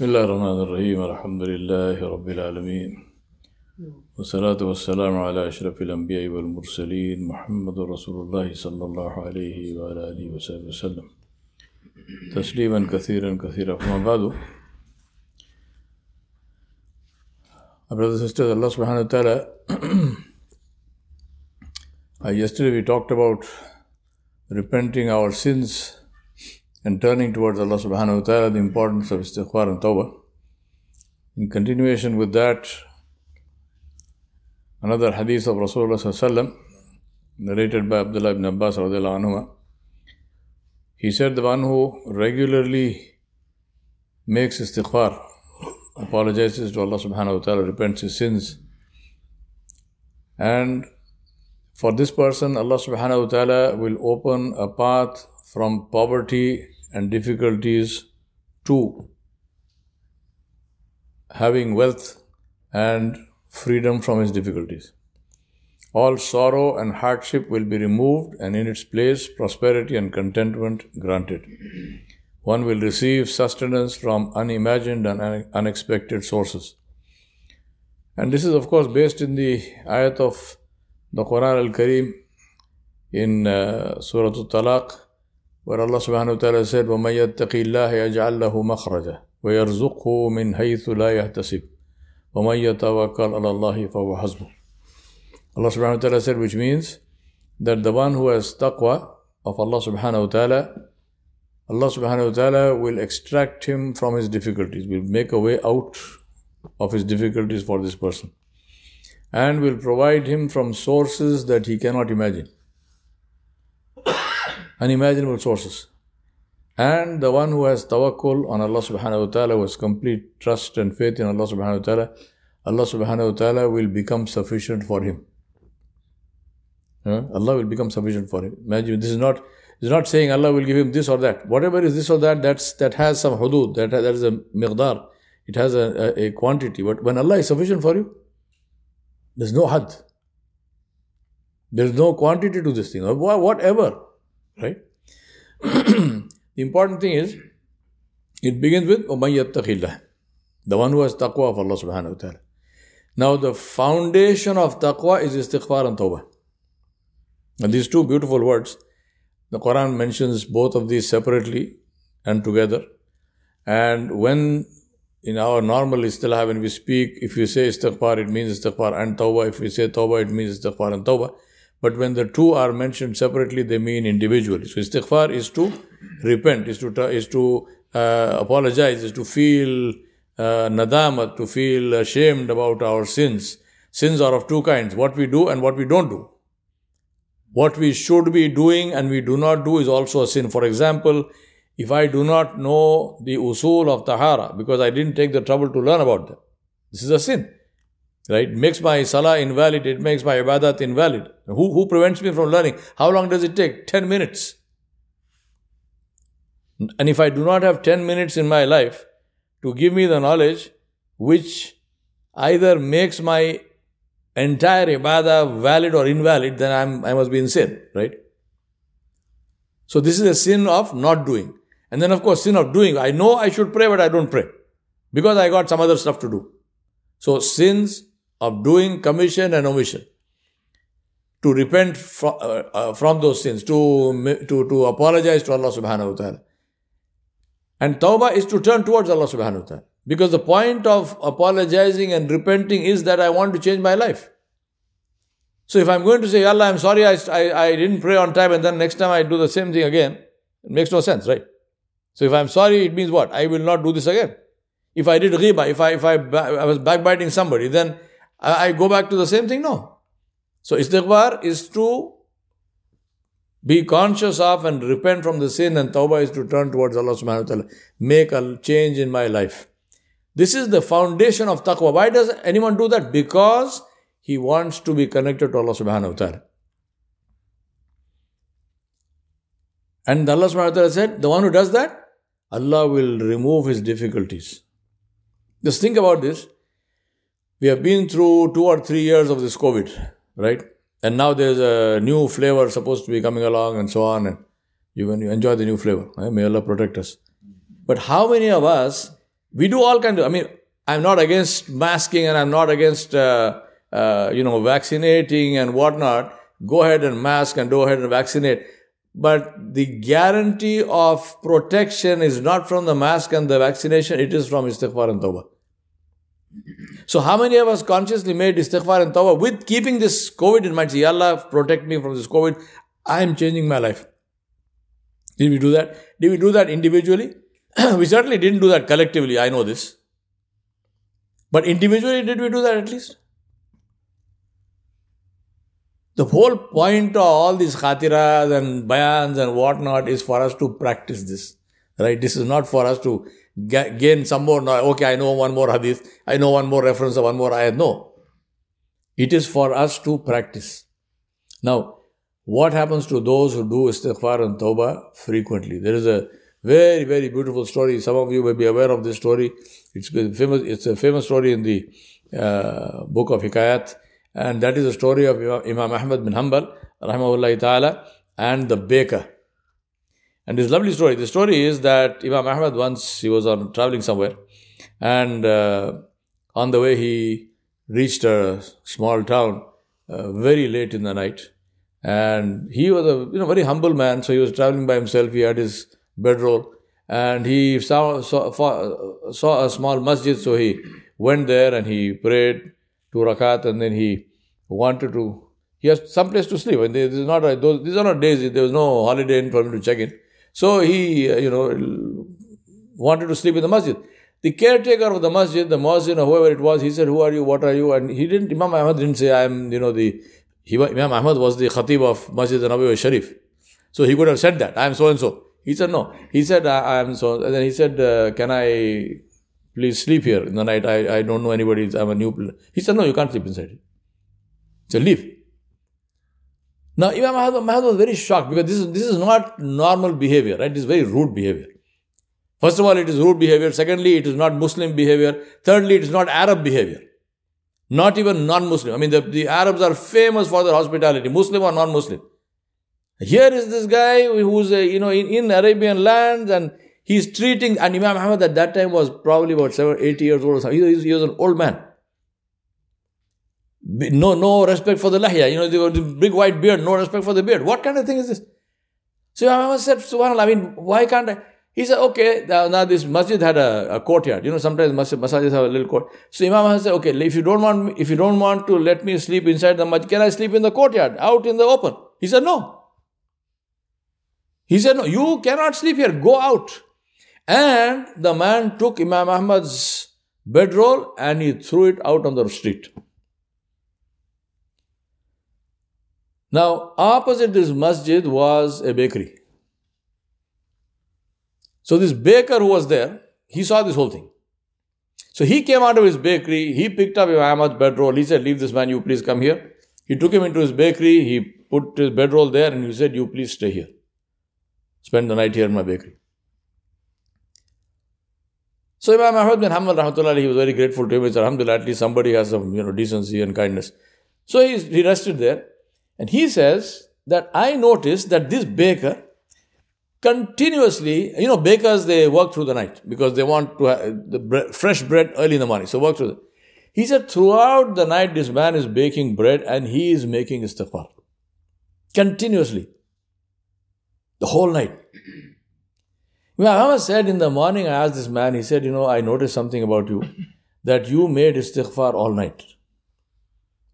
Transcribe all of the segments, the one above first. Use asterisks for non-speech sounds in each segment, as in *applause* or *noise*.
بسم الله الرحمن الرحيم الحمد لله رب العالمين. والصلاة والسلام على أشرف الأنبياء والمرسلين محمد رسول الله صلى الله عليه وعلى آله وصحبه وسلم. تسليما كثيرا كثيرا. فما بعد؟ brothers and sisters, Allah subhanahu wa ta'ala uh, yesterday we talked about repenting our sins. And turning towards Allah subhanahu wa ta'ala, the importance of istighfar and tawbah. In continuation with that, another hadith of Rasulullah narrated by Abdullah ibn Abbas anhu, he said the one who regularly makes istighfar, apologizes to Allah subhanahu wa ta'ala, repents his sins, and for this person, Allah subhanahu wa ta'ala will open a path from poverty and difficulties to having wealth and freedom from his difficulties. All sorrow and hardship will be removed, and in its place, prosperity and contentment granted. One will receive sustenance from unimagined and unexpected sources. And this is, of course, based in the ayat of the Quran al Karim in uh, Surah Al Talaq, where Allah subhanahu wa ta'ala said, وَمَن يَتَّقِ اللَّهَ يَجْعَلْ لَهُ مَخْرَجًا وَيَرْزُقْهُ مِنْ حَيْثُ لَا يَحْتَسِبُ وَمَن يَتَوَكَّلْ عَلَى اللَّهِ فَهُوَ حَسْبُهُ Allah subhanahu wa ta'ala said, which means that the one who has taqwa of Allah subhanahu wa ta'ala, Allah subhanahu wa ta'ala will extract him from his difficulties, will make a way out of his difficulties for this person, and will provide him from sources that he cannot imagine unimaginable sources. And the one who has tawakkul on Allah subhanahu wa ta'ala, who has complete trust and faith in Allah subhanahu wa ta'ala, Allah subhanahu wa ta'ala will become sufficient for him. Allah will become sufficient for him. Imagine this is not is not saying Allah will give him this or that. Whatever is this or that, that's that has some hudud, that, that is a miqdar, it has a, a, a quantity. But when Allah is sufficient for you, there's no had. There's no quantity to this thing. Whatever. Right? *clears throat* the important thing is, it begins with umayyattaqillah, the one who has taqwa of Allah subhanahu wa ta'ala. Now, the foundation of taqwa is istighfar and tawbah. And these two beautiful words, the Quran mentions both of these separately and together. And when in our normal istilah, when we speak, if we say istighfar, it means istighfar and tawbah. If we say tawbah, it means istighfar and tawbah. But when the two are mentioned separately, they mean individually. So istighfar is to repent, is to is to uh, apologize, is to feel uh, nadamat, to feel ashamed about our sins. Sins are of two kinds: what we do and what we don't do. What we should be doing and we do not do is also a sin. For example, if I do not know the usul of tahara because I didn't take the trouble to learn about them, this is a sin. Right? Makes my salah invalid, it makes my ibadat invalid. Who, who prevents me from learning? How long does it take? 10 minutes. And if I do not have 10 minutes in my life to give me the knowledge which either makes my entire ibadah valid or invalid, then I'm, I must be in sin, right? So this is a sin of not doing. And then of course sin of doing. I know I should pray, but I don't pray. Because I got some other stuff to do. So sins of doing commission and omission to repent from, uh, uh, from those sins, to, to, to apologize to Allah subhanahu wa ta'ala. And tawbah is to turn towards Allah subhanahu wa ta'ala. Because the point of apologizing and repenting is that I want to change my life. So if I'm going to say, Allah, I'm sorry I, I, I didn't pray on time and then next time I do the same thing again, it makes no sense, right? So if I'm sorry, it means what? I will not do this again. If I did riba, if I, if I, I was backbiting somebody, then I, go back to the same thing? No. So istighfar is to be conscious of and repent from the sin, and tawbah is to turn towards Allah subhanahu wa ta'ala. Make a change in my life. This is the foundation of taqwa. Why does anyone do that? Because he wants to be connected to Allah subhanahu wa ta'ala. And Allah subhanahu wa ta'ala said, the one who does that, Allah will remove his difficulties. Just think about this. We have been through two or three years of this COVID, right? And now there's a new flavor supposed to be coming along and so on. And you, you enjoy the new flavor, right? may Allah protect us. But how many of us We do all kinds of, I mean, I'm not against masking and I'm not against, uh, uh, you know, vaccinating and whatnot. Go ahead and mask and go ahead and vaccinate. But the guarantee of protection is not from the mask and the vaccination, it is from istighfar and tawbah. So, how many of us consciously made istighfar and tawbah with keeping this COVID in mind? Say, Allah, protect me from this COVID. I am changing my life. Did we do that? Did we do that individually? *clears throat* we certainly didn't do that collectively, I know this. But individually, did we do that at least? The whole point of all these khatiras and bayans and whatnot is for us to practice this. Right? This is not for us to gain some more, okay, I know one more hadith, I know one more reference or one more ayat. No. It is for us to practice. Now, what happens to those who do istighfar and tawbah frequently? There is a very, very beautiful story. Some of you may be aware of this story. It's famous. It's a famous story in the uh, book of Hikayat, and that is the story of Imam Ahmad bin Hanbal, rahimahullah ta'ala, and the baker. And this lovely story. The story is that Imam Ahmad once he was on traveling somewhere, and uh, on the way he reached a small town uh, very late in the night, and he was a you know very humble man. So he was traveling by himself. He had his bedroll, and he saw saw, saw a small masjid. So he went there and he prayed two rakat, and then he wanted to. He has some place to sleep. And this is not those, these are not days. There was no Holiday Inn for him to check in. So he, uh, you know, wanted to sleep in the masjid. The caretaker of the masjid, the muazzin or whoever it was, he said, "Who are you? What are you?" And he didn't. Imam Ahmad didn't say, "I am," you know, the he, Imam Ahmad was the khatib of Masjid Nabawi Sharif, so he could have said that, "I am so and so." He said, "No." He said, "I, I am so." And then he said, uh, "Can I please sleep here in the night? I, I don't know anybody. I'm a new." He said, "No, you can't sleep inside." He said, "Leave." Now, Imam Ahmad was very shocked because this is, this is not normal behavior, right? This is very rude behavior. First of all, it is rude behavior. Secondly, it is not Muslim behavior. Thirdly, it is not Arab behavior. Not even non-Muslim. I mean, the, the Arabs are famous for their hospitality, Muslim or non-Muslim. Here is this guy who's, a, uh, you know, in, in Arabian lands and he's treating, and Imam Ahmad at that time was probably about seven, eight years old or something. He, he was an old man. No, no respect for the lahya. You know, the big white beard, no respect for the beard. What kind of thing is this? So Imam said, Subhanallah, I mean, why can't I? He said, okay, now, this masjid had a, a, courtyard. You know, sometimes masjid, masjids have a little court. So Imam said, okay, if you don't want, if you don't want to let me sleep inside the masjid, can I sleep in the courtyard, out in the open? He said, no. He said, no, you cannot sleep here. Go out. And the man took Imam Ahmad's bedroll and he threw it out on the street. Now, opposite this masjid was a bakery. So, this baker who was there, he saw this whole thing. So, he came out of his bakery, he picked up Imam Ahmad's bedroll. He said, Leave this man, you please come here. He took him into his bakery, he put his bedroll there, and he said, You please stay here. Spend the night here in my bakery. So Imam Ahmad bin Hanbal rahmatullah, he was very grateful to him. He said, Alhamdulillah, at least somebody has some you know decency and kindness. So he, he rested there. And he says that I noticed that this baker continuously, you know, bakers, they work through the night because they want to have the fresh bread early in the morning. So work through. He said, throughout the night, this man is baking bread and he is making istighfar. Continuously. The whole night. *clears throat* Imam Ahmad said in the morning, I asked this man, he said, you know, I noticed something about you, *laughs* that you made istighfar all night.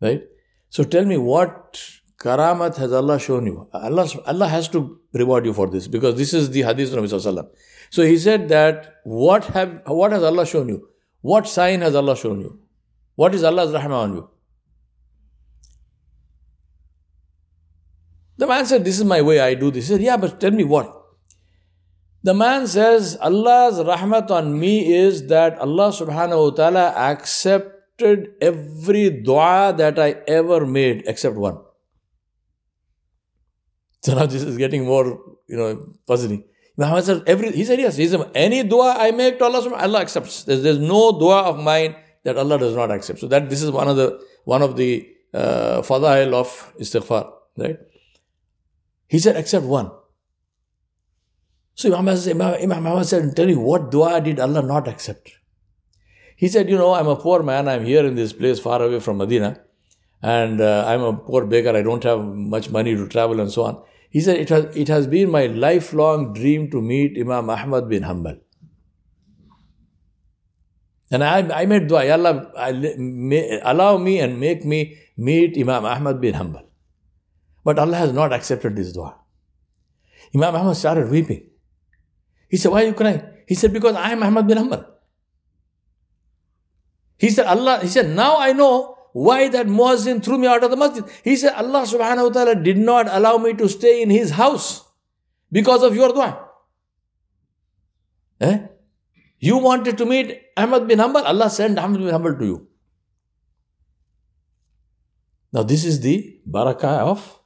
Right? So tell me, what Karamat has Allah shown you. Allah, Allah has to reward you for this because this is the hadith of Nabi So he said that what have what has Allah shown you? What sign has Allah shown you? What is Allah's rahmah on you? The man said, This is my way, I do this. He said, Yeah, but tell me what? The man says, Allah's rahmat on me is that Allah subhanahu wa ta'ala accepted every dua that I ever made except one. So now this is getting more, you know, puzzling. Imam Ahmad said, every, he said, yes, he said, any dua I make to Allah, Allah accepts. There's, there's no dua of mine that Allah does not accept. So that this is one of the, one of the uh, fadail of istighfar, right? He said, except one. So Imam Ahmad said, Imam Ahmad said, tell you what dua did Allah not accept? He said, You know, I'm a poor man. I'm here in this place far away from Medina. And uh, I'm a poor beggar. I don't have much money to travel and so on. He said, it has, it has been my lifelong dream to meet Imam Ahmad bin Hanbal. And I, I made dua, Allah, allow me and make me meet Imam Ahmad bin Hanbal. But Allah has not accepted this dua. Imam Ahmad started weeping. He said, Why are you crying? He said, Because I am Ahmad bin Hanbal. He said, Allah, he said, now I know why that muazzin threw me out of the masjid. He said, Allah subhanahu wa ta'ala did not allow me to stay in his house because of your dua. Eh? You wanted to meet Ahmad bin Hanbal, Allah sent Ahmad bin Hanbal to you. Now, this is the barakah of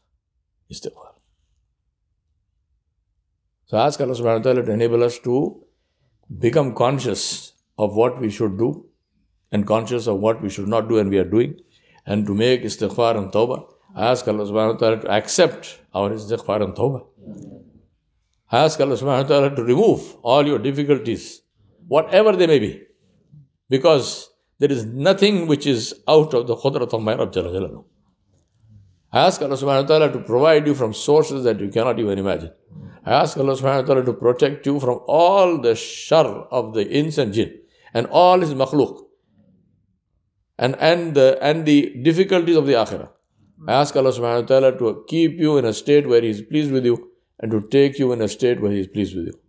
istighfar. So, ask Allah subhanahu wa ta'ala to enable us to become conscious of what we should do and conscious of what we should not do and we are doing, and to make istighfar and tawbah. I ask Allah subhanahu wa ta'ala to accept our istighfar and tawbah. I ask Allah subhanahu wa ta'ala to remove all your difficulties, whatever they may be, because there is nothing which is out of the khudrat of my Rabb Jalla I ask Allah subhanahu wa ta'ala to provide you from sources that you cannot even imagine. I ask Allah subhanahu wa ta'ala to protect you from all the shar of the ins and jinn and all his makhluk and, and, the, and the difficulties of the akhirah. I ask Allah subhanahu wa ta'ala to keep you in a state where He is pleased with you and to take you in a state where He is pleased with you.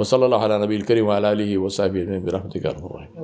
وصلى الله على نبي الكريم وعلى آله وصحبه أجمعين برحمتك يا رب الرحيم